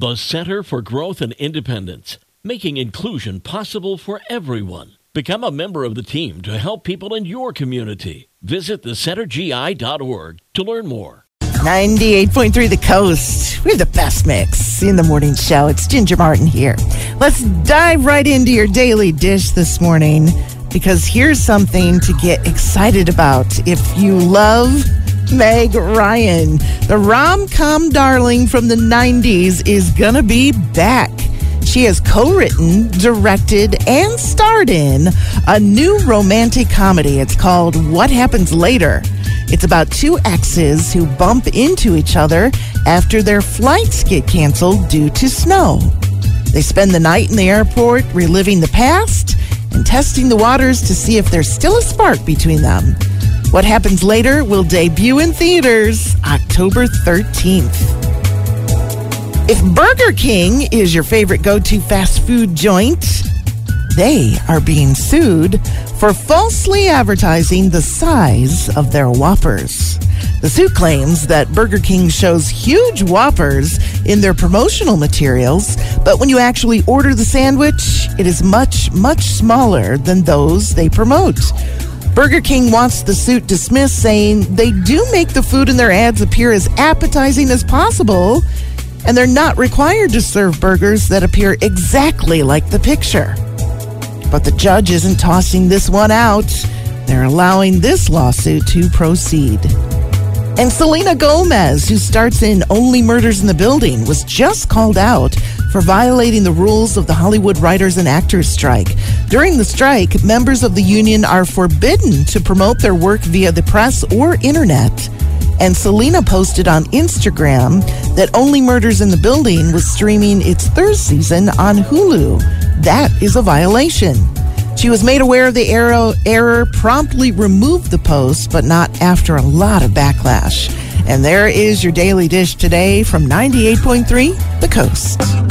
The Center for Growth and Independence, making inclusion possible for everyone. Become a member of the team to help people in your community. Visit thecentergi.org to learn more. 98.3 The Coast. We have the best mix in the morning show. It's Ginger Martin here. Let's dive right into your daily dish this morning because here's something to get excited about if you love Meg Ryan. The rom com darling from the 90s is going to be back. She has co written, directed, and starred in a new romantic comedy. It's called What Happens Later. It's about two exes who bump into each other after their flights get canceled due to snow. They spend the night in the airport reliving the past and testing the waters to see if there's still a spark between them. What happens later will debut in theaters October 13th. If Burger King is your favorite go to fast food joint, they are being sued for falsely advertising the size of their Whoppers. The suit claims that Burger King shows huge Whoppers in their promotional materials, but when you actually order the sandwich, it is much, much smaller than those they promote. Burger King wants the suit dismissed, saying they do make the food in their ads appear as appetizing as possible, and they're not required to serve burgers that appear exactly like the picture. But the judge isn't tossing this one out. They're allowing this lawsuit to proceed. And Selena Gomez, who starts in Only Murders in the Building, was just called out for violating the rules of the Hollywood Writers and Actors strike. During the strike, members of the union are forbidden to promote their work via the press or internet. And Selena posted on Instagram that Only Murders in the Building was streaming its third season on Hulu. That is a violation. She was made aware of the error, error, promptly removed the post, but not after a lot of backlash. And there is your daily dish today from 98.3 The Coast.